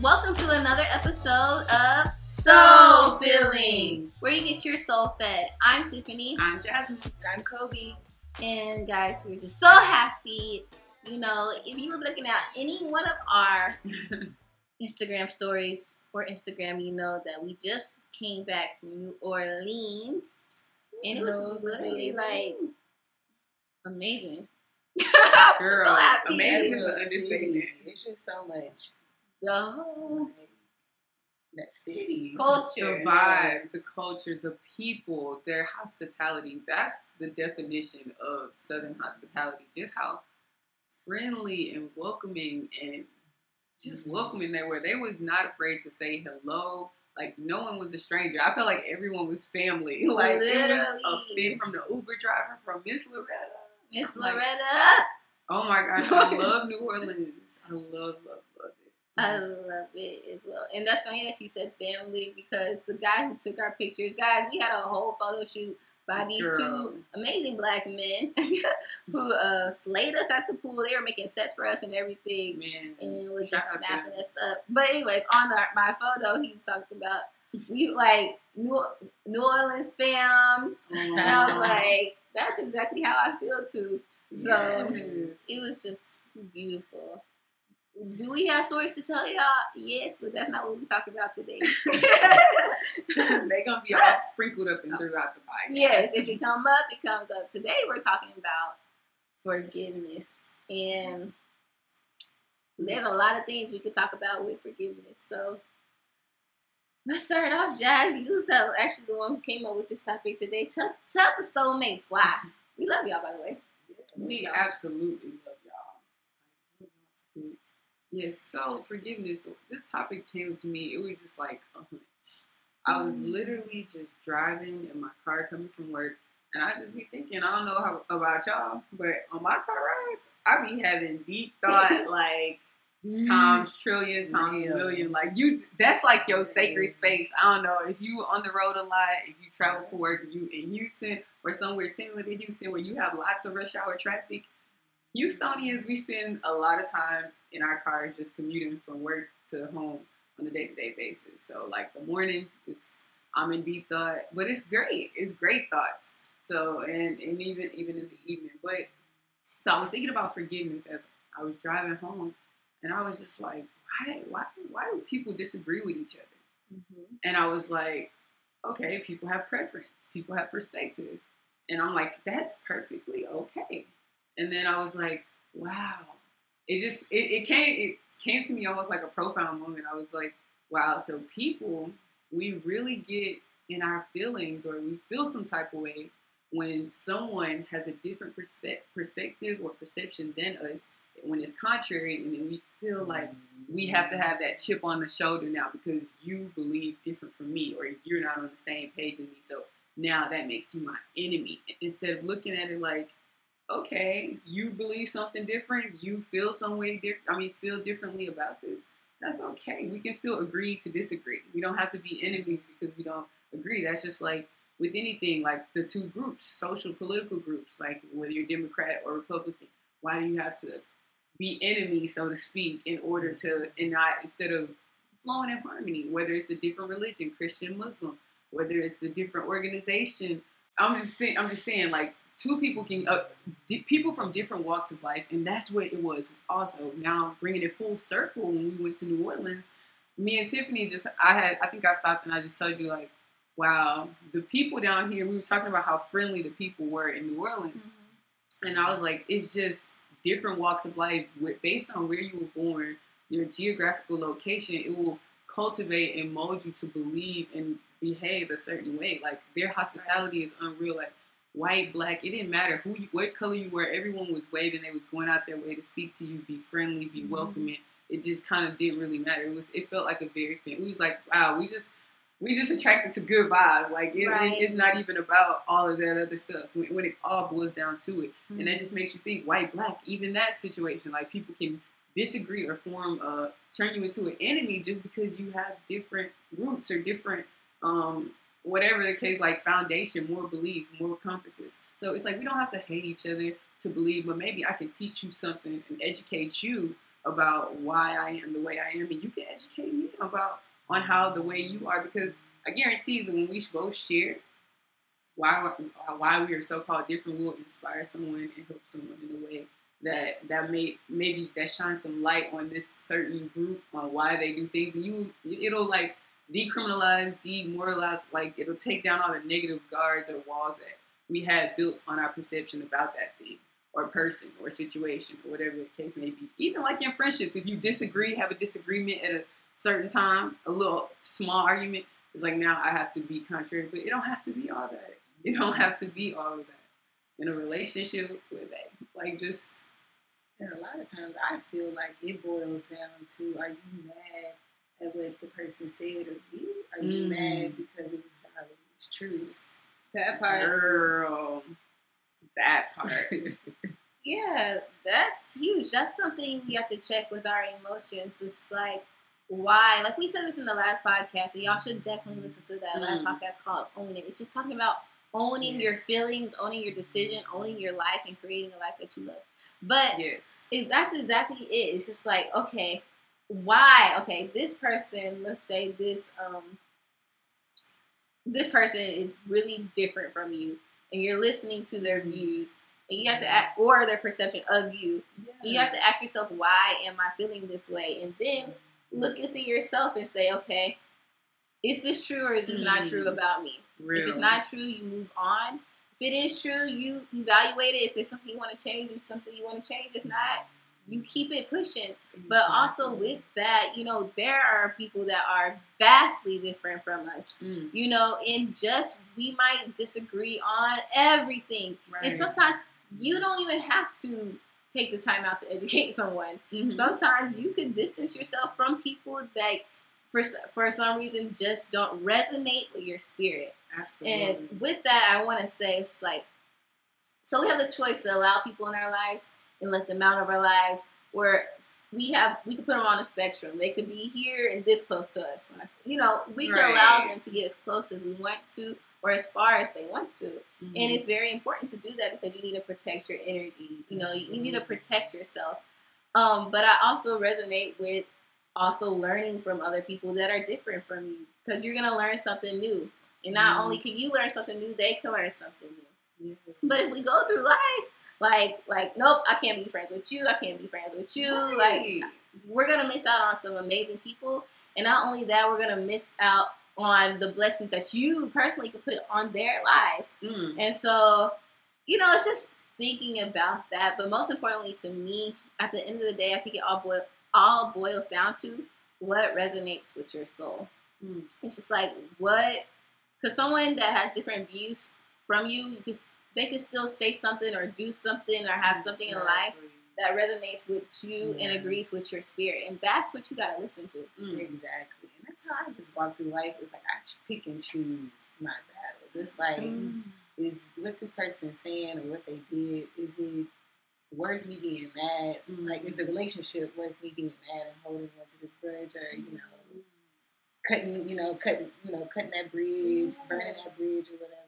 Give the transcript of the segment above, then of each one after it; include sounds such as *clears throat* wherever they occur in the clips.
Welcome to another episode of Soul Filling. where you get your soul fed. I'm Tiffany, I'm Jasmine. I'm Kobe. and guys, we're just so happy. You know, if you were looking at any one of our *laughs* Instagram stories or Instagram, you know that we just came back from New Orleans, and it was literally like amazing. *laughs* I'm Girl, so happy. amazing is an understatement. It's just so much. The whole That city. culture. The vibe, the culture, the people, their hospitality. That's the definition of Southern hospitality. Just how friendly and welcoming and just welcoming they were. They was not afraid to say hello. Like no one was a stranger. I felt like everyone was family. *laughs* Like literally, a fit from the Uber driver, from Miss Loretta. Miss Like, Loretta. Oh my *laughs* gosh, I love New Orleans. I love, love, love it. I love it as well. And that's funny that she said family because the guy who took our pictures, guys, we had a whole photo shoot by these Girl. two amazing black men *laughs* who uh, slayed us at the pool. They were making sets for us and everything. Man, And it was Shout just snapping us up. But anyways, on the, my photo, he was talking about we like New, New Orleans fam, and I was like, that's exactly how I feel too. So Yes. it was just beautiful. Do we have stories to tell y'all? Yes, but that's not what we're talking about today. *laughs* *laughs* They're gonna be all sprinkled up and throughout the Bible. yes, if it come up, it comes up. Today we're talking about forgiveness, and there's a lot of things we could talk about with forgiveness. So let's start off, Jazz. You so actually the one who came up with this topic today. Tell tell the soulmates why. We love y'all, by the way. we absolutely. Yes, so forgiveness. This topic came to me. It was just like a hunch. I was Mm. literally just driving in my car coming from work, and I just be thinking. I don't know how about y'all, but on my car rides, I be having deep *laughs* thought like. times trillion times Real. million like you that's like your sacred space i don't know if you on the road a lot if you travel for work you in houston or somewhere similar to houston where you have lots of rush hour traffic houstonians we spend a lot of time in our cars just commuting from work to home on a day-to-day basis. So like the morning is i'm in deep thought but it's great. It's great thoughts. So and and even even in the evening. But so i was thinking about forgiveness as i was driving home and I was just like, why, why, why do people disagree with each other? Mm-hmm. And I was like, okay, people have preference, people have perspective, and I'm like, that's perfectly okay. And then I was like, wow, it just it, it came it came to me almost like a profound moment. I was like, wow, so people we really get in our feelings or we feel some type of way when someone has a different perspe- perspective or perception than us when it's contrary and then we feel like we have to have that chip on the shoulder now because you believe different from me or you're not on the same page as me. So now that makes you my enemy. Instead of looking at it like, okay, you believe something different, you feel some way different, I mean, feel differently about this. That's okay. We can still agree to disagree. We don't have to be enemies because we don't agree. That's just like with anything, like the two groups, social political groups, like whether you're Democrat or Republican. Why do you have to be enemies, so to speak, in order to and not instead of flowing in harmony, whether it's a different religion, Christian, Muslim, whether it's a different organization. I'm just think, I'm just saying like two people can uh, di- people from different walks of life, and that's what it was. Also, now bringing it full circle when we went to New Orleans, me and Tiffany just I had I think I stopped and I just told you like, wow, the people down here. We were talking about how friendly the people were in New Orleans, and I was like, it's just different walks of life with, based on where you were born, your geographical location. It will cultivate and mold you to believe and behave a certain way. Like their hospitality is unreal. Like white, black, it didn't matter who, you, what color you were. Everyone was waving. They was going out their way to speak to you, be friendly, be welcoming. It just kind of didn't really matter. It was. It felt like a very. It was like wow. We just we just attracted to good vibes. Like it, Right. it's not even about all of that other stuff when, when it all boils down to it. Mm-hmm. And that just makes you think white, black, even that situation. Like people can disagree or form, uh, turn you into an enemy just because you have different roots or different um, whatever the case, like foundation, more belief, more compasses. So it's like we don't have to hate each other to believe, but maybe I can teach you something and educate you about why I am the way I am, and you can educate me about on how the way you are. Because I guarantee that when we both share why uh, why we are so called different, we'll inspire someone and help someone in a way that that may maybe that shines some light on this certain group on why they do things, and you it'll like decriminalize, demoralize, like it'll take down all the negative guards or walls that we had built on our perception about that thing or person or situation or whatever the case may be. Even like in friendships, if you disagree, have a disagreement at a certain time, a little small argument, it's like now I have to be contrary, but it don't have to be all that. It don't have to be all of that. In a relationship with that, like just And a lot of times I feel like it boils down to are you mad at what the person said or you? Are you Mm. mad because it was valid, it was true? That part. girl, that part. *laughs* Yeah, that's huge. That's something we have to check with our emotions. It's like why, like we said this in the last podcast, and y'all should definitely listen to that last Mm. podcast called "Own It." It's just talking about owning your feelings, owning your decision, owning your life, and creating a life that you love. But yes. is that's exactly it. It's just like, okay, why? Okay, this person, let's say this um this person is really different from you and you're listening to their views and you have to act or their perception of you. You have to ask yourself, why am I feeling this way? And then look within yourself and say, okay, is this true or is this not true Mm. about me? Real. If it's not true, you move on. If it is true, you evaluate it. If there's something you want to change, it's something you want to change. If not, you keep it pushing. But also with that, you know, there are people that are vastly different from us. Mm, You know, and just we might disagree on everything. right. And sometimes you don't even have to take the time out to educate *laughs* someone. Mhm. Sometimes you can distance yourself from people that for, for some reason just don't resonate with your spirit. Absolutely. And with that, I want to say it's like, so we have the choice to allow people in our lives and let them out of our lives, where we have we can put them on a spectrum. They could be here and this close to us. When I, s- you know, we can allow them to get as close as we want to, or as far as they want to. Mhm. And it's very important to do that because you need to protect your energy. You know, you need to protect yourself. Um, but I also resonate with also learning from other people that are different from you because you're gonna learn something new. And not Mhm. only can you learn something new, they can learn something new. But if we go through life like like nope, I can't be friends with you. I can't be friends with you. Like we're gonna miss out on some amazing people, and not only that, we're gonna miss out on the blessings that you personally could put on their lives. Mm. And so, you know, it's just thinking about that. But most importantly to me, at the end of the day, I think it all boil, all boils down to what resonates with your soul. Mm. It's just like what, because someone that has different views from you, you can, they can still say something or do something or have something in life that resonates with you and agrees with your spirit, and that's what you gotta listen to. Mm. Exactly. And that's how I just walk through life. It's like I pick and choose my battles. It's like, Mm. is what this person saying or what they did, is it worth me being mad? Mm. Like, is the relationship worth me being mad and holding on to this grudge or, you know, cutting, you know, cutting, you know, cutting that bridge, burning that bridge or whatever.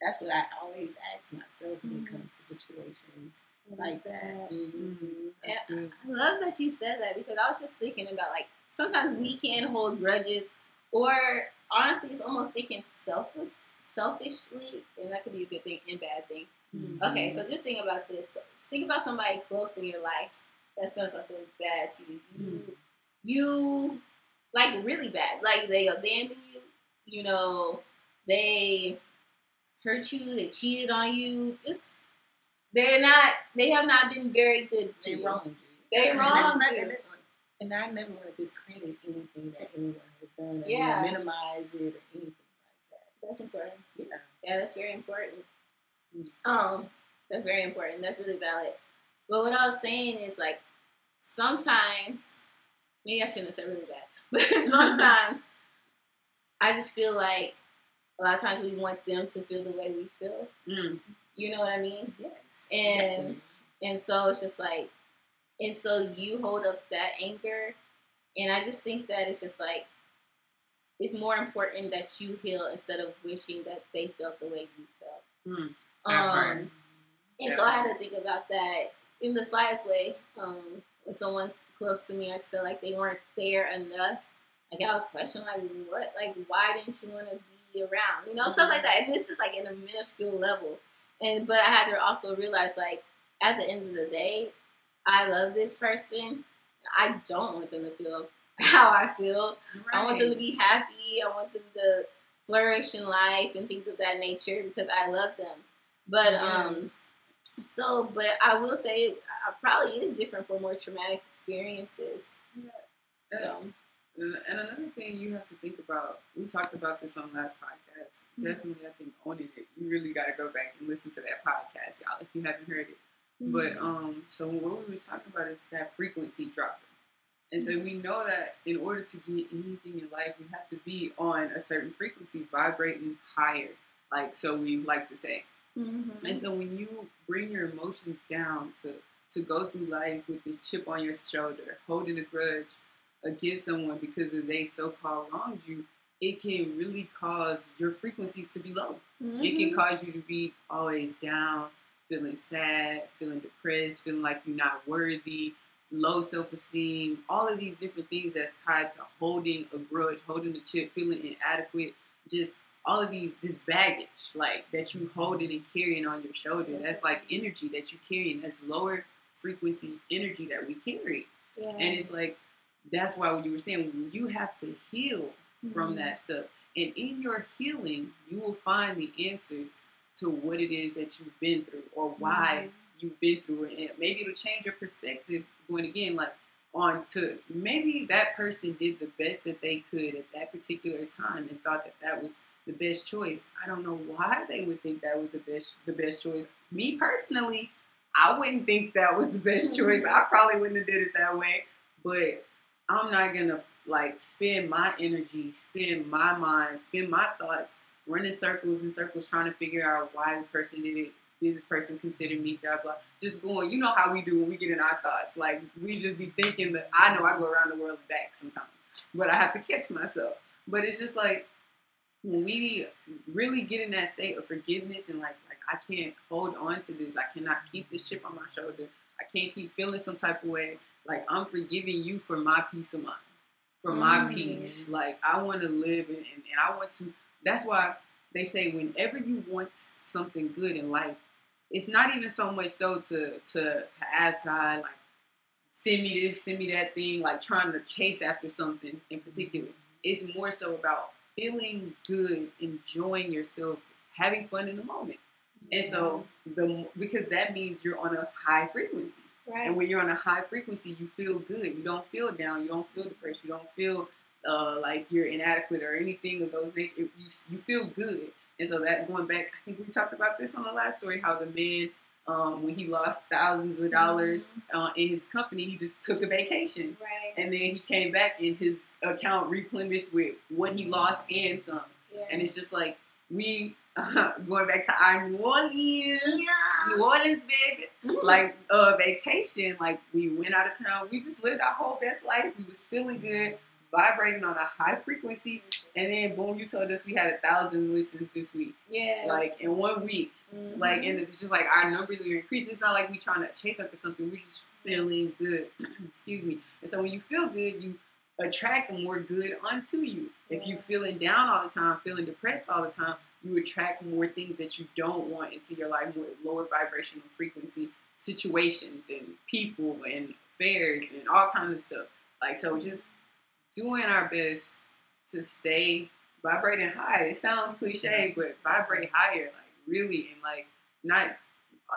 That's what I always ask myself when it comes to situations like that. Mhm. That's good. I love that you said that because I was just thinking about like sometimes we can hold grudges, or honestly, it's almost thinking selfless, selfishly, and that could be a good thing and bad thing. Mm. Okay, so just think about this. Think about somebody close in your life that's done something bad to you. You, you like really bad. Like they abandoned you. You know, they hurt you. They cheated on you. Just they're not. They have not been very good to They you. wronged you. They wronged not- you. and And I never want to discredit anything that anyone has done or Yeah. minimize it or anything like that. That's important. Yeah. Yeah, that's very important. Mm. Um, that's very important. That's really valid. But what I was saying is like sometimes maybe I shouldn't have said really bad, *laughs* but *laughs* sometimes I just feel like a lot of times we want them to feel the way we feel. Mm. You know what I mean? Yes. And definitely. and so it's just like, and so you hold up that anger, and I just think that it's just like, it's more important that you heal instead of wishing that they felt the way you felt. Mm, Um, and so I had to think about that in the slightest way. Um, when someone close to me, I just felt like they weren't there enough. Like I was questioning, like what, like why didn't you want to be around? You know, stuff like that. And this is like in a minuscule level. And but I had to also realize, like at the end of the day, I love this person. I don't want them to feel *laughs* how I feel. I want them to be happy. I want them to flourish in life and things of that nature because I love them. But um, so but I will say uh, probably is different for more traumatic experiences. Yeah. So And and another thing you have to think about, we talked about this on last podcast. Mhm. Definitely, I think owning it. You really got to go back and listen to that podcast, y'all, if you haven't heard it. But Mm-hmm. um, so what we was talking about is that frequency dropping, and so we know that in order to get anything in life, we have to be on a certain frequency, vibrating higher. Like so, we like to say. Mhm. And so when you bring your emotions down to to go through life with this chip on your shoulder, holding a grudge against someone because of they so called wronged you, it can really cause your frequencies to be low. It can Mhm. cause you to be always down, feeling sad, feeling depressed, feeling like you're not worthy, low self esteem, all of these different things that's tied to holding a grudge, holding a chip, feeling inadequate, just all of these this baggage like that you holding and carrying on your shoulder. That's like energy that you carry, and that's lower frequency energy that we carry. yeah. And it's like that's why what you were saying you have to heal from Mhm. that stuff. And in your healing, you will find the answers to what it is that you've been through or why you've been through it. And maybe it'll change your perspective going again, like on to maybe that person did the best that they could at that particular time and thought that that was the best choice. I don't know why they would think that was the best the best choice. Me personally, I wouldn't think that was the best *laughs* choice. I probably wouldn't have did it that way. But I'm not gonna like spend my energy, spend my mind, spend my thoughts running circles and circles trying to figure out why this person did it. Did this person consider me blah blah? Just going, you know how we do when we get in our thoughts. Like we just be thinking that I know I go around the world back sometimes, but I have to catch myself. But it's just like when we really get in that state of forgiveness and like like I can't hold on to this. I cannot keep this chip on my shoulder. I can't keep feeling some type of way. Like I'm forgiving you for my peace of mind, for my Mm. peace. Like I want to live and, and, and I want to. That's why they say whenever you want something good in life, it's not even so much so to to to ask God like send me this, send me that thing, like trying to chase after something in particular. It's more so about feeling good, enjoying yourself, having fun in the moment. And so the because that means you're on a high frequency. Right. And when you're on a high frequency, you feel good. You don't feel down. You don't feel depressed. You don't feel uh, like you're inadequate or anything of those nature. You you feel good. And so that going back, I think we talked about this on the last story. How the man, um, when he lost thousands of dollars uh, in his company, he just took a vacation, right. and then he came back and his account replenished with what he lost and some. yeah. And it's just like we *laughs* going back to our New Orleans. yeah. New Orleans, baby. Mhm. like uh vacation like we went out of town. We just lived our whole best life. We was feeling good vibrating on a high frequency. And then boom you told us we had a thousand listens this week. Yeah. like in one week. Mhm. like and it's just like our numbers are increasing. It's not like we're trying to chase after something. We're just feeling good. *clears throat* Excuse me. And so when you feel good you attract more good onto you. If you're feeling down all the time feeling depressed all the time you attract more things that you don't want into your life more lower vibrational frequencies situations and people and affairs and all kinds of stuff. Like so mm-hmm. just doing our best to stay vibrating high. It sounds cliche but vibrate higher like really and like not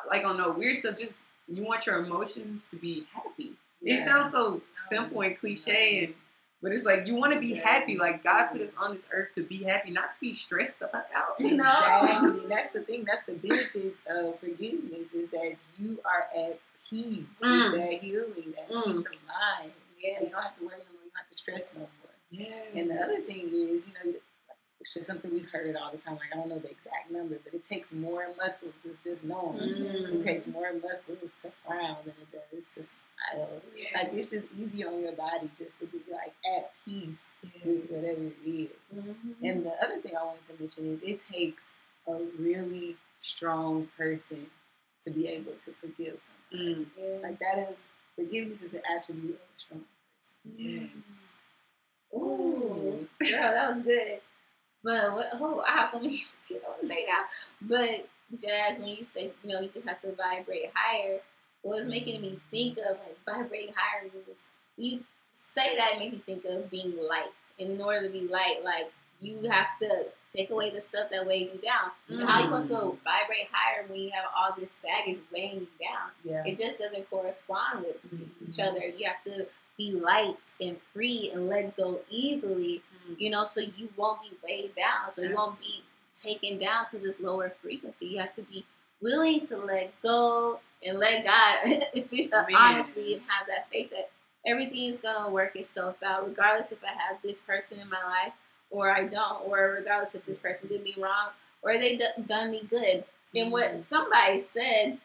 like on no weird stuff just you want your emotions to be happy. It sounds so simple and cliche and but it's like you want to be happy like god put us on this earth to be happy not to be stressed the fuck out You know? Exactly. That's the thing. That's the benefits of forgiveness is that you are at peace. Mm. That healing, that Mm. peace of mind. Yeah. And you don't have to worry no more. You don't have to stress no more. yeah And the other thing is, you know, it's just something we've heard it all the time. Like I don't know the exact number, but it takes more muscles. It's just known. Mhm. It takes more muscles to frown than it does to smile. Like it's just easy on your body just to be like at peace with whatever it is. Mhm. And the other thing I wanted to mention is it takes a really strong person to be able to forgive someone. Mm. Like that is forgiveness is an attribute of a strong person. yes. Ooh, *laughs* girl, that was good. But what? Oh, I have so many *laughs* things I want to say now. But Jazz, when you say you know you just have to vibrate higher, what was making me think of like vibrating higher was you say that made me think of being light. And in order to be light, like you have to take away the stuff that weighs you down. And How you supposed to vibrate higher when you have all this baggage weighing you down? Yeah. It just doesn't correspond with each Mhm. other. You have to be light and free and let go easily, you know, so you won't be weighed down. So you won't be taken down to this lower frequency. You have to be willing to let go and let God, *laughs* if we Man. honestly, and have that faith that everything is gonna work itself out, regardless if I have this person in my life or I don't, or regardless if this person did me wrong or they d- done me good. And what somebody said,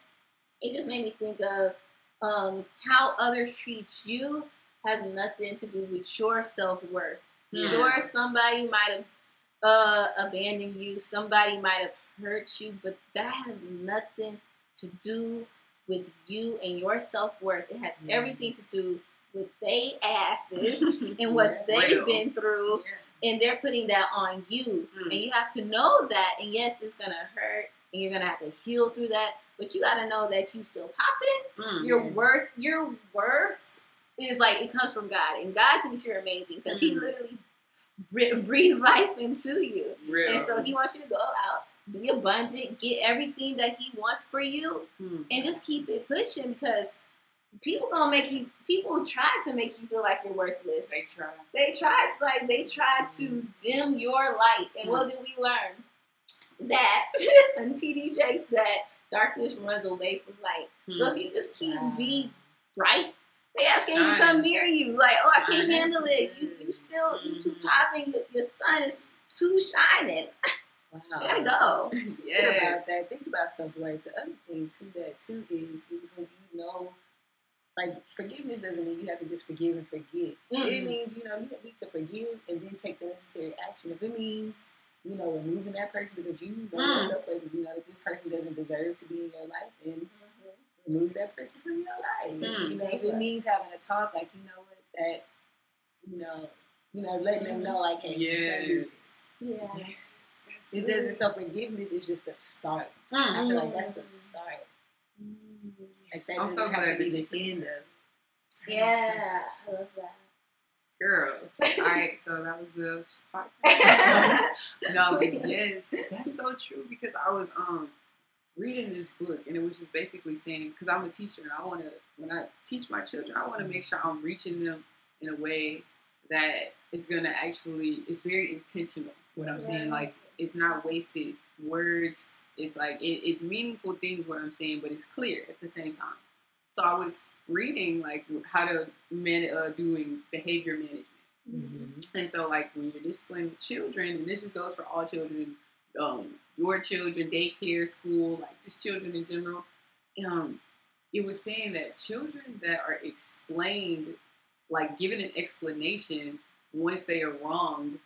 it just made me think of um, how others treat you has nothing to do with your self worth. Yeah. Sure, somebody might have uh, abandoned you, somebody might have hurt you, but that has nothing to do with you and your self worth. It has Yeah. everything to do with they asses *laughs* and what Yeah. they've Real. been through and they're putting that on you. Mm. And you have to know that. And yes, it's gonna hurt, and you're gonna have to heal through that. But you gotta know that you still popping. Mm. Your worth, your worth is like it comes from God, and God thinks you're amazing because He Mhm. literally bre- breathed life into you, Real. and so He wants you to go out, be abundant, get everything that He wants for you, Mm. and just keep it pushing because. People gonna make you. People try to make you feel like you're worthless. They try. they try to like they tried to hmm. dim your light and what hmm. did we learn? That *laughs* and td jakes that darkness runs away from light. So hmm. if you just keep be bright they asking you to come near you? Like oh i can't handle it. You, you still you too popping. Your, your sun is too shining *laughs* Wow. gotta go *laughs* Think about that. Think about self worth. The other thing to that too is is when you know, like forgiveness doesn't mean you have to just forgive and forget. It Mhm. means you know you need to forgive and then take the necessary action. If it means you know removing that person because you know Mm. yourself you know that this person doesn't deserve to be in your life, then remove that person from your life. Mm. You know, if it means having a talk, like you know what that, you know, you know, letting them know like, hey, you don't do this. yeah Yes, that's It doesn't self forgiveness is just a start. Mm. I feel like that's Mm. the start. Mm. Like I'm so have glad to be that you the said end of. yeah i love that Girl. *laughs* All right, so that was the *laughs* podcast. *laughs* no, but yes, that's so true because I was um reading this book and it was just basically saying because I'm a teacher and I want to when I teach my children I want to make sure I'm reaching them in a way that is gonna actually it's very intentional. What I'm saying, like it's not wasted words. It's like it, it's meaningful things what I'm saying, but it's clear at the same time. So I was reading like how to man uh, doing behavior management. And so, like when you're disciplining children, and this just goes for all children, um, your children, daycare, school, like just children in general. Um, it was saying that children that are explained, like given an explanation once they are wronged,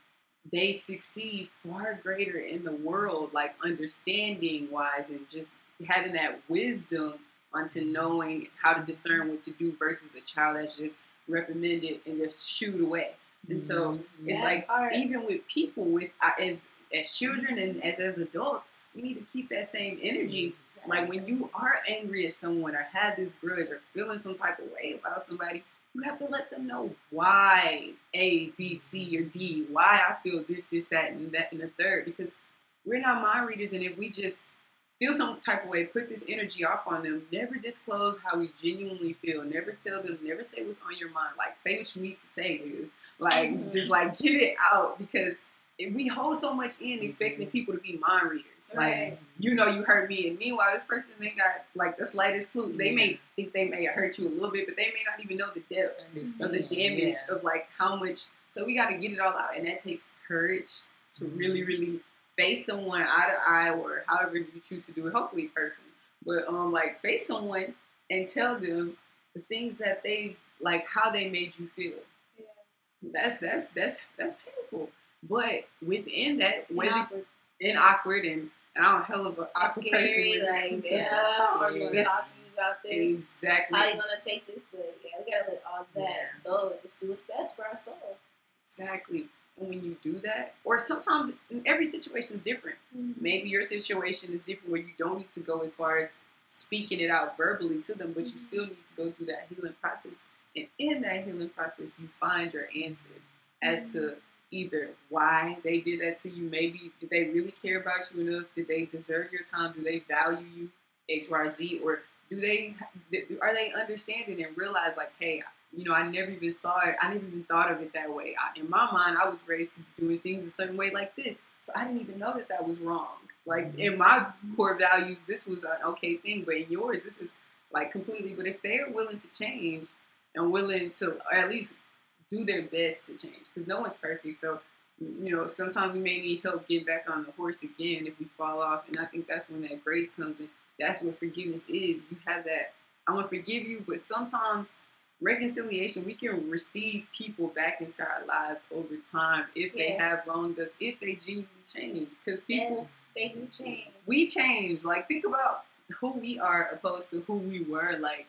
they succeed far greater in the world, like understanding wise and just having that wisdom onto knowing how to discern what to do versus a child that's just reprimanded and just shooed away. And so it's That like part. even with people with uh, as as children and as as adults, we need to keep that same energy. Like when you are angry at someone or have this grudge or feeling some type of way about somebody, you have to let them know why A, B, C, or D, why I feel this, this, that, and that, and the third. Because we're not mind readers, and if we just feel some type of way, put this energy off on them, never disclose how we genuinely feel, never tell them, never say what's on your mind. Like say what you need to say, Liz. Like Mhm. just like get it out because if we hold so much in expecting people to be mind readers. Like Right. you know you hurt me, and meanwhile this person ain't got like the slightest clue. They may think they may hurt you a little bit, but they may not even know the depths of the damage yeah. of like how much. So we got to get it all out, and that takes courage. to really, really face someone eye to eye or however you choose to do it, hopefully person. But um like face someone and tell them the things that they like how they made you feel. Yeah. That's that's that's that's painful. But within that, whether Awkward. and awkward and and I'm a hell of a awkward person. scary, with like, yeah, are you gonna Yes. talk to you about this? Exactly. How you gonna take this? But yeah, we gotta let all that Yeah. go and just do what's best for our soul. Exactly. And when you do that, or sometimes every situation is different. Maybe your situation is different where you don't need to go as far as speaking it out verbally to them, but you Mhm. still need to go through that healing process. And in that healing process, you find your answers as to either why they did that to you. Maybe did they really care about you enough? Did they deserve your time? Do they value you X, Y, Z? Or do they are they understanding and realize like, hey, you know, I never even saw it. I never even thought of it that way. I, in my mind, I was raised to doing things a certain way like this, so I didn't even know that that was wrong. Like mm-hmm. in my core values, this was an okay thing, but in yours, this is like completely. But if they're willing to change and willing to at least do their best to change, because no one's perfect, so you know sometimes we may need help getting back on the horse again if we fall off, and I think that's when that grace comes in. That's what forgiveness is. You have that. I want to forgive you, but sometimes reconciliation, we can receive people back into our lives over time if they have wronged us, if they genuinely change. Because people, Yes, they do change. we change. Like, think about who we are opposed to who we were like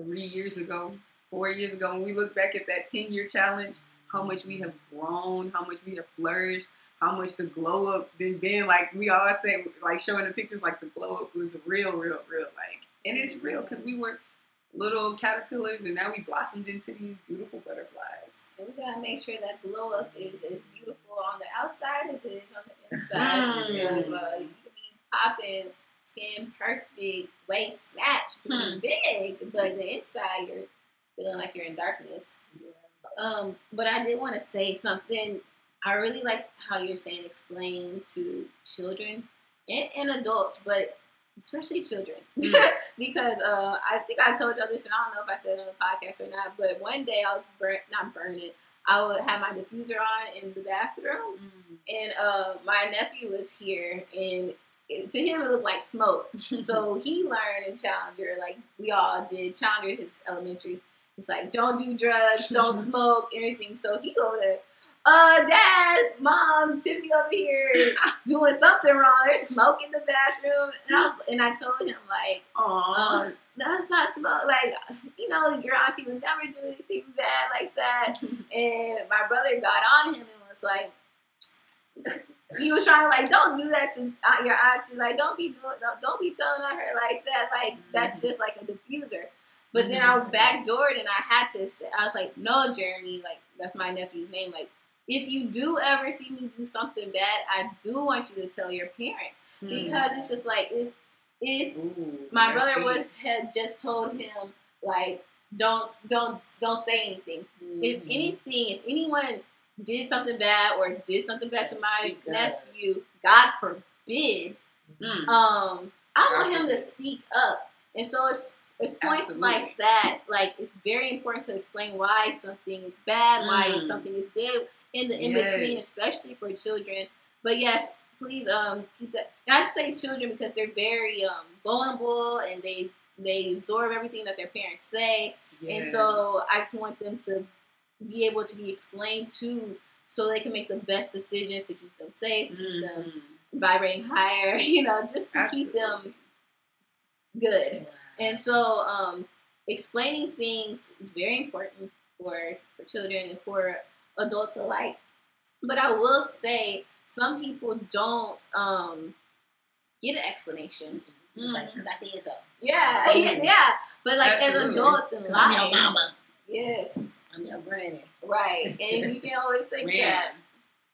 three years ago, four years ago. When we look back at that 10 year challenge, how much we have grown, how much we have flourished, how much the glow up been been like we always say like showing the pictures like the glow up was real, real, real like and it's real because we were little caterpillars and now we blossomed into these beautiful butterflies. And we gotta make sure that glow up is as beautiful on the outside as it is on the *laughs* inside. Because uh, you can be popping, skin perfect, waist snatched, Hmm. big, but the inside you're feeling like you're in darkness. Um, but I did want to say something. I really like how you're saying explain to children and, and adults, but especially children, Mm. *laughs* because uh, I think I told y'all this, and I don't know if I said it on the podcast or not. But one day I was burnt, not burning. I would have my diffuser on in the bathroom, and uh, my nephew was here, and it, to him it looked like smoke. *laughs* So he learned in Challenger, like we all did. Challenger, his elementary, it's like don't do drugs, don't *laughs* smoke, everything. So he go there. Uh, dad, mom, Tiffany over here *laughs* doing something wrong. There's smoke in the bathroom, and I was, and I told him like, Aww. um, that's not smoke. Like, you know, your auntie would never do anything bad like that. *laughs* And my brother got on him and was like, he was trying to like, don't do that to uh, your auntie. Like, don't be doing, don't, don't be telling on her like that. Like, that's just like a diffuser. But then I backdoored and I had to say, I was like, no, Jeremy, like, that's my nephew's name. Like, if you do ever see me do something bad, I do want you to tell your parents because it's just like if if Ooh, my brother would have just told him like don't don't don't say anything. If Mhm. anything, if anyone did something bad or did something bad to my up. nephew, God forbid, Mm. um, I want him to speak up. And so it's it's points Absolutely. like that. Like it's very important to explain why something is bad, why Mm. something is good in the in between, especially for children. But yes, please um keep that. And I say children because they're very um vulnerable and they they absorb everything that their parents say, and so I just want them to be able to be explained to, so they can make the best decisions to keep them safe, to keep them Mhm. vibrating higher, *laughs* you know, just to keep them Absolutely. good. And so, um, explaining things is very important for for children and for adults alike. But I will say, some people don't um, get an explanation. It's like, because I see it so. Yeah, *laughs* yeah. But like as adults in Because I'm your life, mama. yes, I'm your granny. right, and you *laughs* can always say that.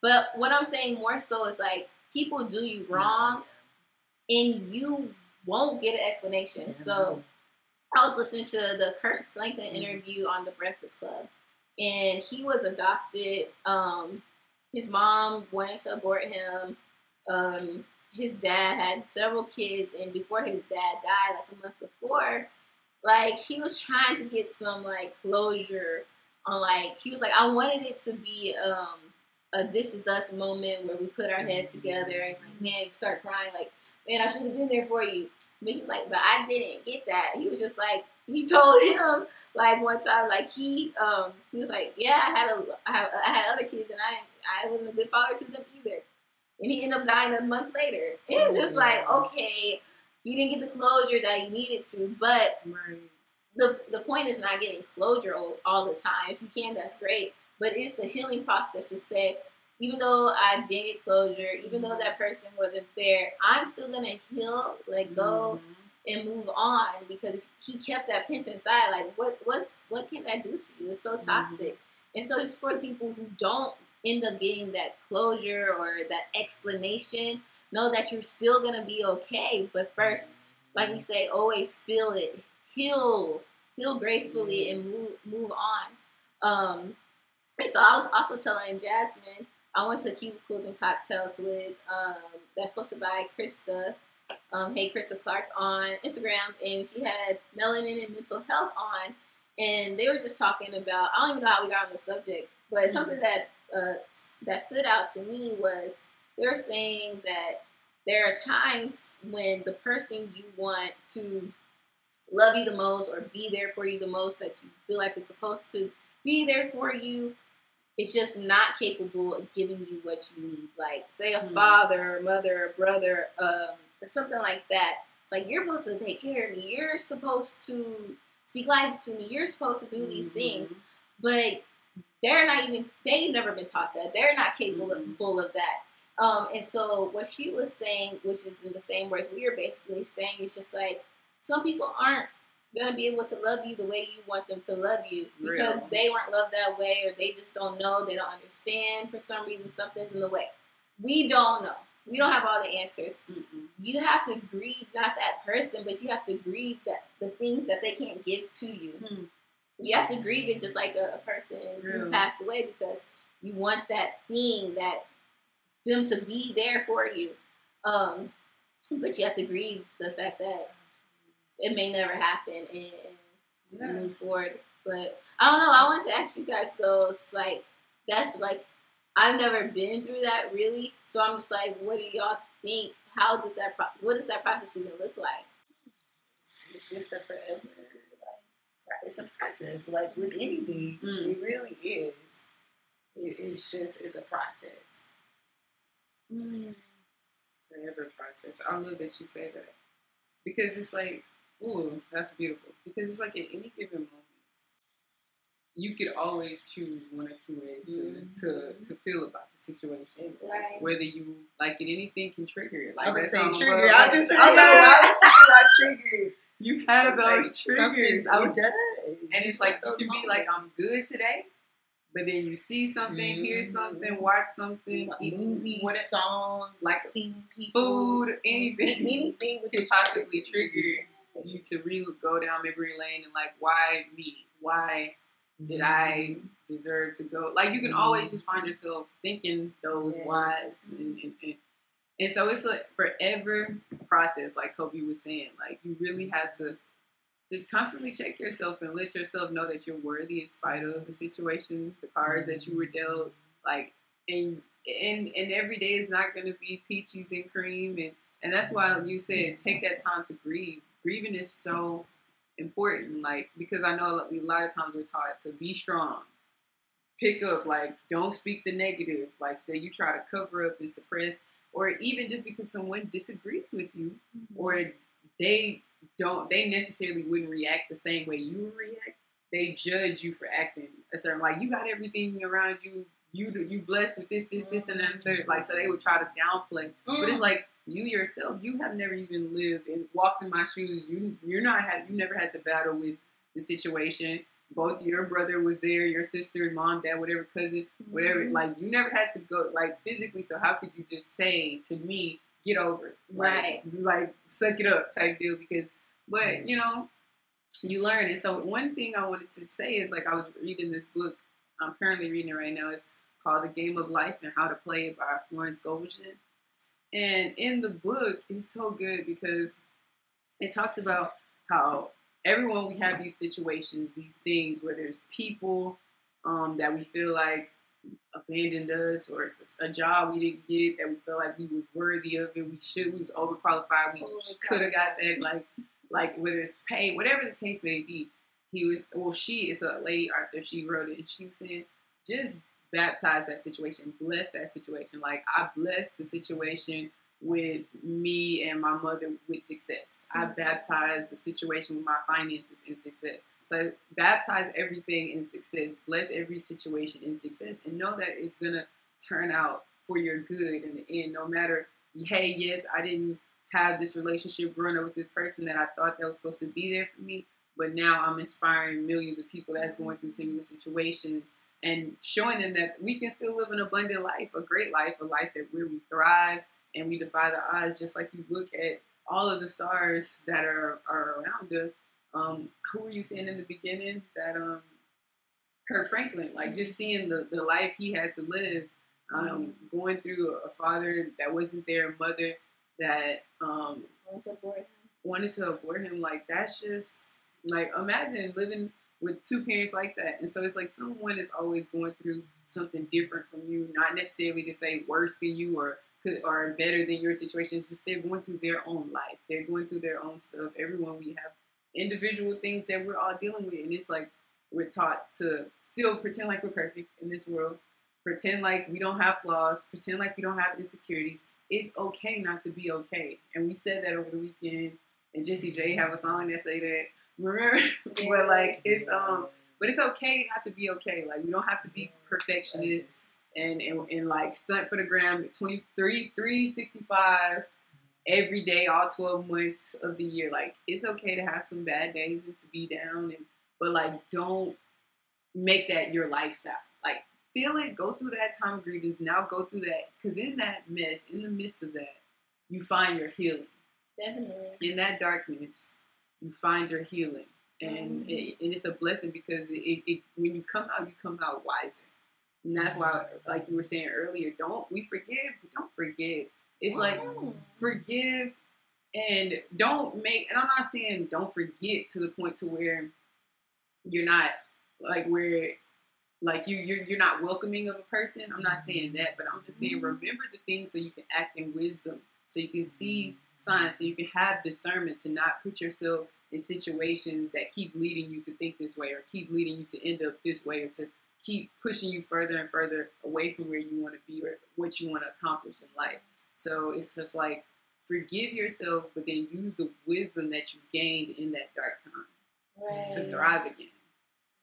But what I'm saying more so is like people do you wrong, and you won't get an explanation. So. I was listening to the Kirk Franklin interview on the Breakfast Club, and he was adopted. Um, his mom wanted to abort him. Um, his dad had several kids, and before his dad died, like a month before, like he was trying to get some like closure on like he was like I wanted it to be um a this is us moment where we put our heads together and like, man, start crying like, man, I should have been there for you. But he was like, but I didn't get that. He was just like, he *laughs* told him like one time, like he um he was like, yeah, I had a I, have, I had other kids and I I wasn't a good father to them either. And he ended up dying a month later. It was just like, okay, you didn't get the closure that you needed to, but the the point is not getting closure all, all the time. If you can, that's great. But it's the healing process to say, even though I didn't get closure, even though that person wasn't there, I'm still gonna heal, let go, Mhm. and move on because he kept that pent inside. Like, what what's what can that do to you? It's so toxic. And so, just for people who don't end up getting that closure or that explanation, know that you're still gonna be okay. But first, like we say, always feel it, heal, heal gracefully, and move move on. Um, so I was also telling Jasmine I went to Cubicles and Cocktails with um, that's hosted by Krista. Um, hey Krista Clark on Instagram, and she had melanin and mental health on, and they were just talking about. I don't even know how we got on the subject, but something that uh, that stood out to me was they were saying that there are times when the person you want to love you the most or be there for you the most that you feel like is supposed to be there for you is just not capable of giving you what you need. Like, say, a Hmm. father, or mother, or brother, um, or something like that. It's like you're supposed to take care of me. You're supposed to speak life to me. You're supposed to do these Mhm. things, but they're not even. They've never been taught that. They're not capable Mhm. of full of that. Um, and so what she was saying, which is in the same words we are basically saying, is just like some people aren't gonna be able to love you the way you want them to love you because they weren't loved that way or they just don't know, they don't understand for some reason something's in the way. We don't know. We don't have all the answers. Mm-mm. You have to grieve not that person, but you have to grieve that the things that they can't give to you. Hmm. You have to grieve it just like a, a person who passed away because you want that thing that them to be there for you. Um, but you have to grieve the fact that it may never happen and, Yeah. move forward. But I don't know. I wanted to ask you guys though. It's like that's like I've never been through that really, so I'm just like, what do y'all think? How does that? Pro- what does that process even look like? It's, just a forever, like, it's a process. Like with anything, Mm. it really is. It, it's just, it's a process. forever process. I love that you say that because it's like, ooh, that's beautiful. Because it's like at any given moment, you could always choose one or two ways to to, Mhm. to feel about the situation. Right. Whether you like it, anything can trigger it. Like I'm gonna that's say how trigger. love- I just, *laughs* know, I was thinking about triggers. you have those Like, triggers, I and it's like you can be like. I'm good today. But then you see something, hear Mhm. something, watch something, eat movies, whatever, songs, like like seeing people, food, anything. anything *laughs* which could possibly trigger *laughs* you to really go down memory lane and like, why me? Why did I mm-hmm. deserve to go? Like, you can always mm-hmm. just find yourself thinking those Yes. whys, and, and, and, and so it's a forever process. Like Kobe was saying, like you really have to to constantly check yourself and let yourself know that you're worthy in spite of the situation, the cards that you were mm-hmm. dealt. Like, and and and every day is not going to be peaches and cream, and and that's why you said take that time to grieve. Grieving is so important, like because I know a lot of times we're taught to be strong, pick up, like don't speak the negative, like say you try to cover up and suppress, or even just because someone disagrees with you, mm-hmm. or they don't, they necessarily wouldn't react the same way you would react. They judge you for acting a certain like you got everything around you. You you blessed with this, this, this, and that, third. Like so, they would try to downplay. But it's mm. like you yourself, you have never even lived and walked in my shoes. You you're not have you never had to battle with the situation. Both your brother was there, your sister, mom, dad, whatever, cousin, whatever. Mhm. Like you never had to go like physically. So how could you just say to me, get over it, Like, Right. Like suck it up type deal. Because, but you know, you learn. And so one thing I wanted to say is like I was reading this book. I'm currently reading it right now. It's called The Game of Life and How to Play It by Florence Scovel Shinn. And in the book, it's so good because it talks about how everyone we have these situations, these things where there's people um, that we feel like abandoned us or it's a, a job we didn't get that we felt like we was worthy of it. We should, we was overqualified. We could have got that, like, like whether it's pay, whatever the case may be. He was, well, she is a lady author. She wrote it and she was saying, just baptize that situation, bless that situation. Like I bless the situation with me and my mother with success. I Mhm. baptize the situation with my finances in success. So baptize everything in success. Bless every situation in success, and know that it's gonna turn out for your good in the end. No matter, hey, yes, I didn't have this relationship growing up with this person that I thought that was supposed to be there for me, but now I'm inspiring millions of people that's going through similar situations and showing them that we can still live an abundant life, a great life, a life that where we thrive and we defy the odds. Just like you look at all of the stars that are, are around us. Um, who were you saying in the beginning that um, Kirk Franklin? Like just seeing the, the life he had to live, um, going through a father that wasn't there, a mother that um, Going to board him. wanted to abort him. Like that's just like imagine living with two parents like that. And so it's like someone is always going through something different from you, not necessarily to say worse than you or could or better than your situation. It's just they're going through their own life. They're going through their own stuff. Everyone we have individual things that we're all dealing with, and it's like we're taught to still pretend like we're perfect in this world. Pretend like we don't have flaws. Pretend like we don't have insecurities. It's okay not to be okay. And we said that over the weekend. And Jessie J have a song that say that. Remember? *laughs* but like it's um but it's okay not to be okay. Like we don't have to be perfectionists and, and, and like stunt for the gram 23 365 every day all 12 months of the year like it's okay to have some bad days and to be down and but like don't make that your lifestyle like feel it go through that time of grieving now go through that because in that mess in the midst of that you find your healing Definitely. in that darkness, you find your healing, and Mhm. it, and it's a blessing because it, it, when you come out, you come out wiser, and that's why, like you were saying earlier, don't we forgive, but don't forget. It's like Mm. forgive and don't make. And I'm not saying don't forget to the point to where you're not like where like you you're, you're not welcoming of a person. I'm not saying that, but I'm just saying Mhm. remember the things so you can act in wisdom, so you can see signs, so you can have discernment to not put yourself in situations that keep leading you to think this way or keep leading you to end up this way or to keep pushing you further and further away from where you want to be or what you want to accomplish in life. So it's just like forgive yourself, but then use the wisdom that you gained in that dark time Right. to thrive again.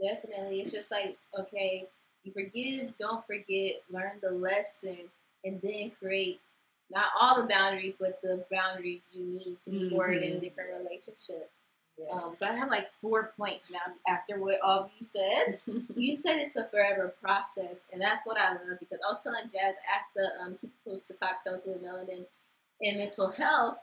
Definitely. It's just like, okay, you forgive, don't forget, learn the lesson, and then create not all the boundaries, but the boundaries you need to move forward in different relationships. Um, so I have like four points now after what all of you said. *laughs* You said it's a forever process, and that's what I love because I was telling Jazz at the um, People's to Cocktails with Melanin and Mental Health,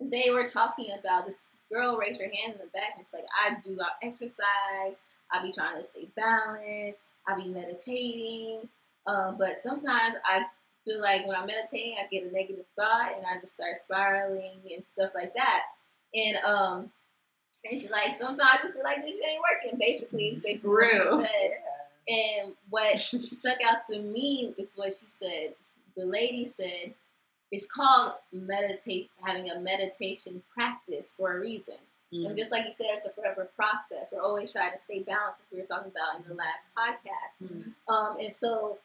they were talking about this girl raised her hand in the back and she's like, I do not exercise, I be trying to stay balanced, I be meditating, um, but sometimes I feel like when I'm meditating, I get a negative thought and I just start spiraling and stuff like that. And um, and she's like, sometimes I feel like this ain't working. Basically, it's basically what she said. And what *laughs* stuck out to me is what she said. The lady said, it's called meditate, having a meditation practice for a reason. And just like you said, it's a forever process. We're always trying to stay balanced, like we were talking about in the last podcast. Mhm. Um, and so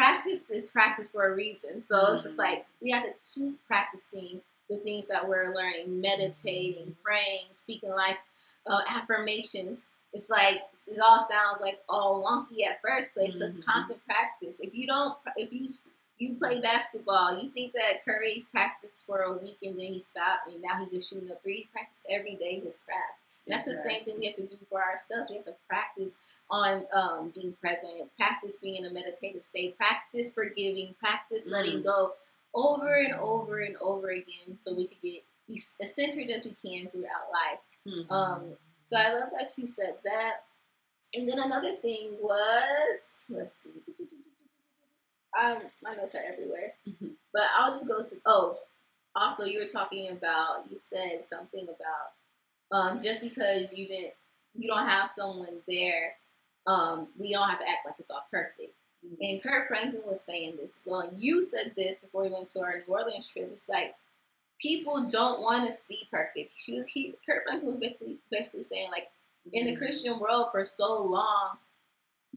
practice is practice for a reason. So it's just Mhm. like we have to keep practicing the things that we're learning, meditating, praying, speaking life uh, affirmations. It's like it all sounds like all wonky at first, but it's Mhm. a constant practice. If you don't, if you you play basketball, you think that Curry's practiced for a week and then he stopped and now he's just shooting a three. He practiced every day his craft. And that's the same thing we have to do for ourselves. We have to practice on um, being present, practice being in a meditative state, practice forgiving, practice letting Mm. go over and over and over again so we could get as centered as we can throughout life. Mhm. Um, so I love that you said that. And then another thing was, let's see, um, my notes are everywhere, Mhm. but I'll just go to. Oh, also you were talking about. You said something about um, just because you didn't, you don't have someone there, um, we don't have to act like it's all perfect. And Kirk Franklin was saying this as well. And you said this before we went to our New Orleans trip. It's like people don't want to see perfect. She was, he, Kirk Franklin was basically, basically saying like in the Mhm. Christian world for so long,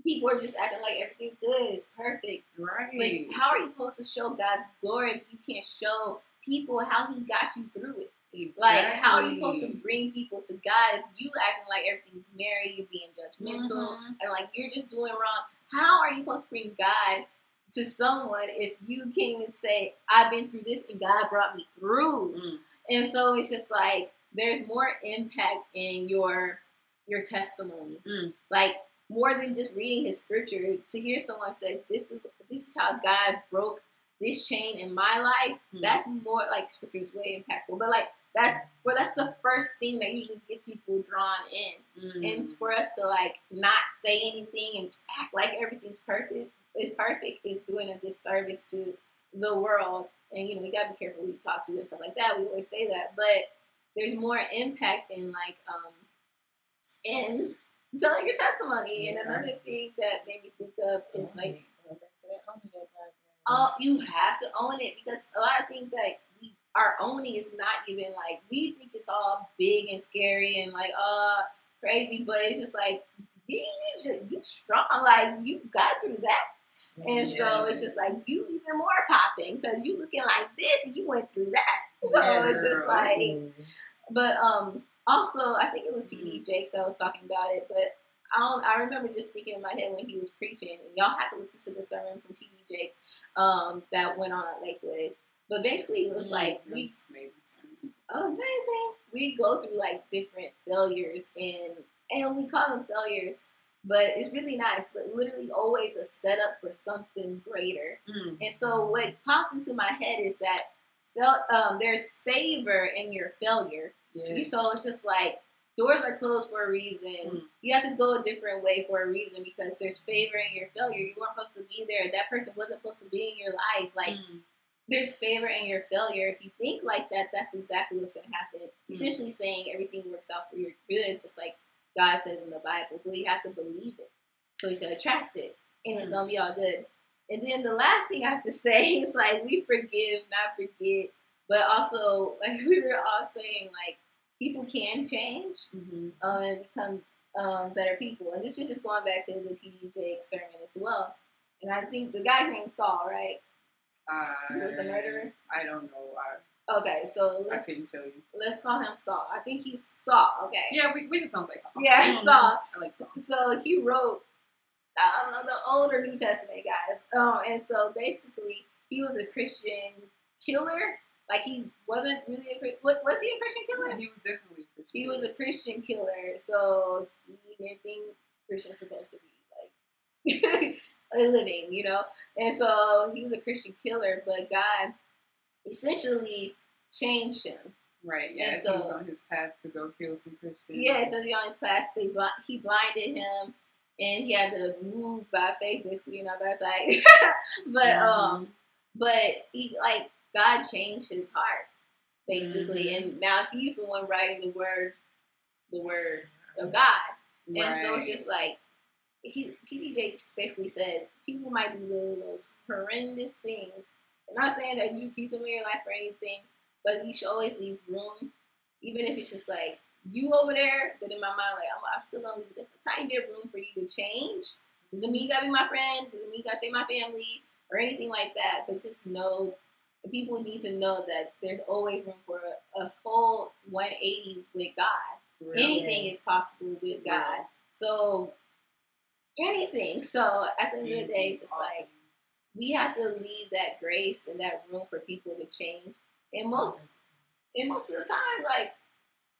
people are just acting like everything's good, it's perfect. right. But how are you supposed to show God's glory if you can't show people how He got you through it? Like, how are you supposed to bring people to God if you acting like everything's merry, you're being judgmental, Mhm. and like you're just doing wrong? How are you supposed to bring God to someone if you can't even say, I've been through this and God brought me through? Mm. And so it's just like there's more impact in your your testimony. Mm. Like more than just reading his scripture, to hear someone say, This is this is how God broke this chain in my life, Mm. that's more like scripture is way impactful. But like that's well that's the first thing that usually gets people drawn in. Mm. And for us to like not say anything and just act like everything's perfect is perfect is doing a disservice to the world. And you know, we gotta be careful who we talk to and stuff like that. We always say that. But there's more impact in like um in telling your testimony. And another thing that made me think of is like Going back to that owning that part, man. Oh, you have to own it because a lot of things that we are owning is not even like we think it's all big and scary and like uh crazy, but it's just like being you you strong, like you got through that, and so it's just like you even more popping because you looking like this and you went through that. *laughs* So Yeah, it's just girl. like, but um also I think it was TD Jakes that was talking about it, but I don't, I remember just thinking in my head when he was preaching, and y'all have to listen to the sermon from T.D. Jakes um, that went on at Lakewood. But basically, it was like we amazing. sermon. amazing. We go through like different failures, and and we call them failures, but it's really nice. But literally always a setup for something greater. Mm. And so, what popped into my head is that um, there's favor in your failure. Yes. So it's just like doors are closed for a reason. Mm. You have to go a different way for a reason because there's favor in your failure. You weren't supposed to be there. That person wasn't supposed to be in your life. Like Mm. there's favor in your failure. If you think like that, that's exactly what's going to happen. Mm. Essentially saying everything works out for your good, just like God says in the Bible. But you have to believe it so you can attract it, and it's Mm. gonna be all good. And then the last thing I have to *laughs* say is like we forgive, not forget, but also like *laughs* we were all saying like people can change Mhm. um, and become um, better people. And this is just going back to the T.D. Jakes sermon as well. And I think the guy's name is Saul, right? He was the murderer? I don't know. I, Okay, so let's couldn't tell you. let's call him Saul. I think he's Saul. Okay. Yeah, we, we just don't say Saul. Yeah, I don't know. Saul. I like Saul. So he wrote, I don't know, the older New Testament guys. Um, and so basically, he was a Christian killer. Like he wasn't really a was he a Christian killer? He was definitely a Christian. He was a Christian killer, so he didn't think Christians were supposed to be like *laughs* a living, you know. And so he was a Christian killer, but God essentially changed him. right. Yeah, and he was on his path to go kill some Christians. Yeah, so he on his class, they he blinded him, and he had to move by faith, basically, you know, by sight. *laughs* but Mhm. um, but he like God changed his heart, basically, Mhm. and now he's the one writing the word, the word of God. right. And so it's just like he T.D. Jakes basically said people might be doing those horrendous things. I'm not saying that you keep them in your life or anything, but you should always leave room, even if it's just like you over there. But in my mind, like I'm, I'm still gonna leave a tiny bit of room for you to change. Doesn't mean you gotta be my friend. Doesn't mean you gotta stay my family or anything like that. But just know people need to know that there's always room for a, a whole 180 with God anything is possible with God. So anything. So at the end of the day, it's just like we have to leave that grace and that room for people to change. And most and most of the time, like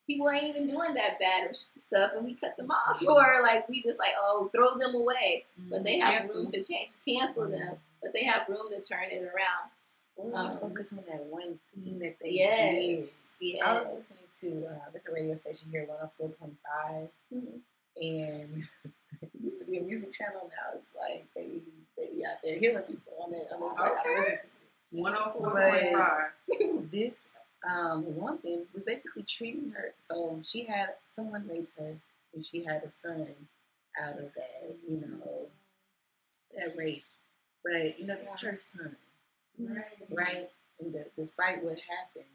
people ain't even doing that bad of stuff, and we cut them off, or like we just like oh throw them away. But they mm-hmm. have Cancel. room to change, cancel them, mm-hmm. but they have room to turn it around. Or Um, focus on that one thing that they Yes, did. I was listening to uh, a radio station here, 104.5, Mhm. and *laughs* it used to be a music channel. Now it's like they they be out there healing people on it. On it. Okay. listen to 104.5. *laughs* this um, woman was basically treating her. So she had someone raped her, and she had a son out of that, you know, that rape. But you know, this is her son, Right. right? And the, despite what happened,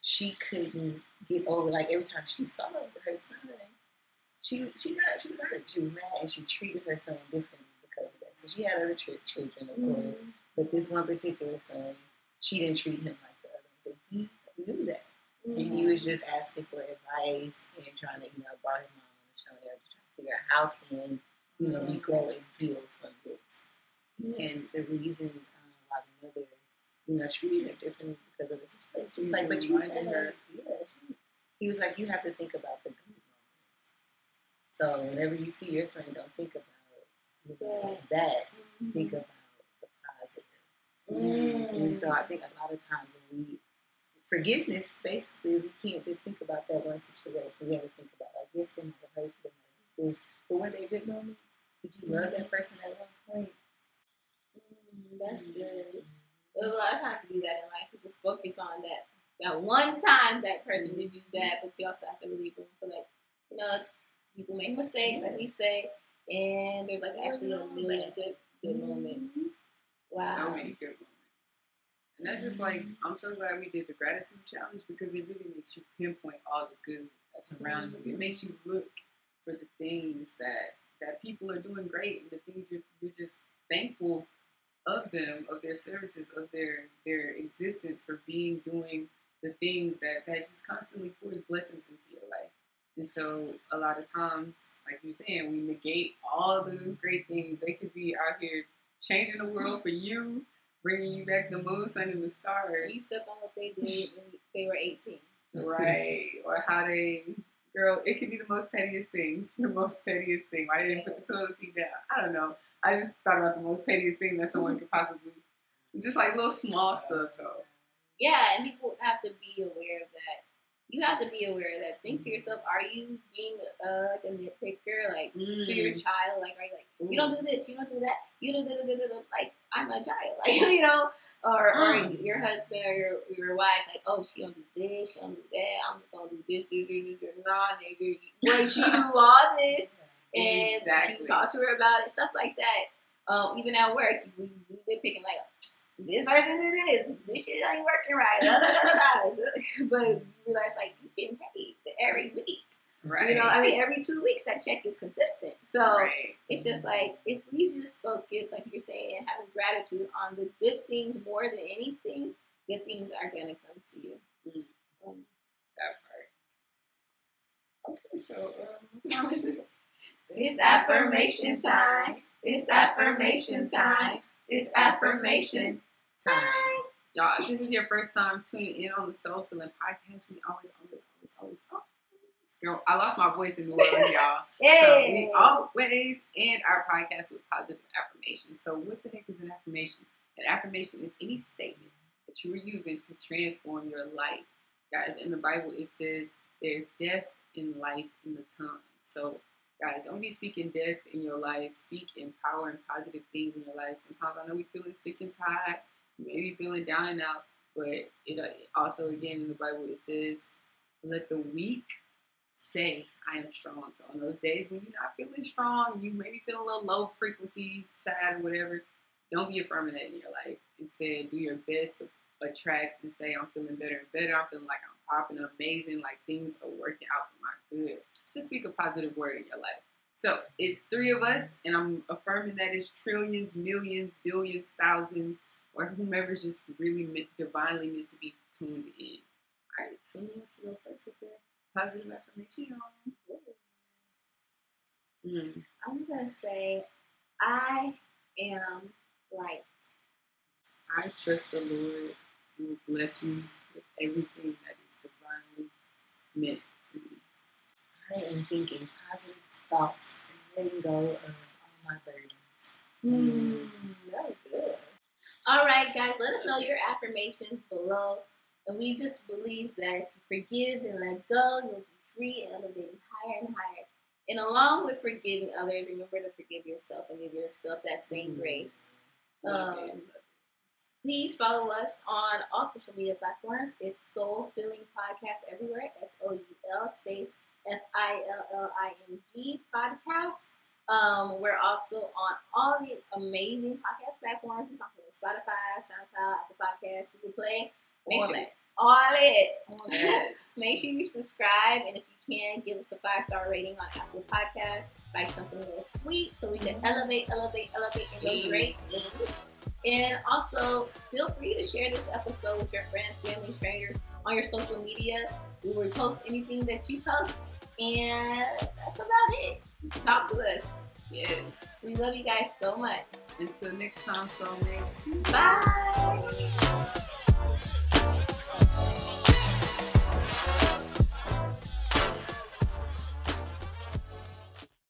she couldn't get over. Like every time she saw her son, she she got she was hurt. She was mad, and she treated her son differently because of that. So she had other ch- children, of mm-hmm. course, but this one particular son, she didn't treat him like the other ones, and he knew that. And he was mm-hmm. just asking for advice and trying to, you know, brought his mom on the show. They were just trying to figure out how can, you know, we mm-hmm. grow and heal from this. And the reason mother, you know, treated her differently because of the situation. She was like, but you Reminded her. Yeah, she, he was like, you have to think about the good moments. So whenever you see your son, don't think about know, that. Think about the positive. Mm. And so I think a lot of times when we forgiveness basically is we can't just think about that one situation. We have to think about like yes, they might have hurt you, they might have this, but were they good moments? Did you love that person at one point? That's good. There's a lot of times to do that in life. You just focus on that that one time that person mm-hmm. did you bad, but you also have to really room for like, you know, people make mistakes, like we say, and there's like actually a mm-hmm. million good good moments. Mm-hmm. Wow. So many good moments. And that's just like I'm so glad we did the gratitude challenge because it really makes you pinpoint all the good that's around you. It makes you look for the things that that people are doing great and the things you're, you're just thankful of them, of their services, of their their existence for being doing the things that that just constantly pours blessings into your life. And so a lot of times, like you're saying, we negate all the great things. They could be out here changing the world for you, bringing you back the moon, sun, and the stars. You stuck on what they did when they were 18. Right. or how they, girl, it could be the most pettiest thing. The most pettiest thing. Why they didn't put the toilet seat down? I don't know. I just thought about the most pettiest thing that someone could possibly, just like little small stuff, though. Yeah, and people have to be aware of that. You have to be aware of that. Think to yourself: Are you being uh, like a nitpicker, like to your Mm. child? Like, are you like, you don't do this, you don't do that, you don't do da, like I'm a child, like you know, or or Mm. your husband or your your wife, like, oh, she don't do this, she don't do that. I'm just gonna do this, do this, do this. Nah, nigga, boy, she do all this, and Exactly. you talk to her about it, stuff like that. Um, even at work, we we picking like this person did this, this shit ain't working right, *laughs* *laughs* but you realize like you getting paid every week. Right. You know, I mean, every two weeks that check is consistent. So right. it's just like if we just focus, like you're saying, and having gratitude on the good things more than anything, good things are gonna come to you. Mm. Um, that part. Okay, so um, *laughs* what time is it? It's affirmation time. It's affirmation time. It's affirmation time. Y'all, if this is your first time tuning in on the Soul Filling podcast, we always, always, always, always, always. Girl, I lost my voice in New Orleans, *laughs* y'all. So we always end our podcast with positive affirmations. So what the heck is an affirmation? An affirmation is any statement that you are using to transform your life. Guys, in the Bible it says there's death in life in the tongue. So guys, don't be speaking death in your life. Speak empowering positive things in your life. Sometimes I know we're feeling sick and tired, maybe feeling down and out, but it uh, also again in the Bible it says, let the weak say I am strong. So on those days when you're not feeling strong, you maybe feel a little low frequency, sad, or whatever, don't be affirming that in your life. Instead, do your best to attract and say I'm feeling better and better. I'm feeling like I'm popping amazing, like things are working out for my good. Just speak a positive word in your life. So it's three of us, and I'm affirming that it's trillions, millions, billions, thousands, or whomever's just really meant, divinely meant to be tuned in. All right, so who wants to go first with their positive affirmation? Mm. I'm gonna say, I am light. I trust the Lord will bless me with everything that is divinely meant. I am thinking positive thoughts and letting go of all my burdens. Mm, that good. All right, guys, let us know your affirmations below. And we just believe that if you forgive and let go, you'll be free and elevating higher and higher. And along with forgiving others, remember to forgive yourself and give yourself that same grace. Love Um. Please follow us on all social media platforms. It's Soul Filling Podcast everywhere. S O U L space F I L L I N G podcast. Um, we're also on all the amazing podcast platforms. We're talking about Spotify, SoundCloud, Apple Podcasts, Google Play. Make All sure all it. All that. Yes. *laughs* Make sure you subscribe, and if you can, give us a five star rating on Apple Podcasts. Like something a little sweet, so we can elevate, elevate, elevate, and those Mm. ratings. And also, feel free to share this episode with your friends, family, strangers on your social media. We will post anything that you post, and that's about it. Talk to us. Yes. We love you guys so much. Until next time, soulmates. Bye.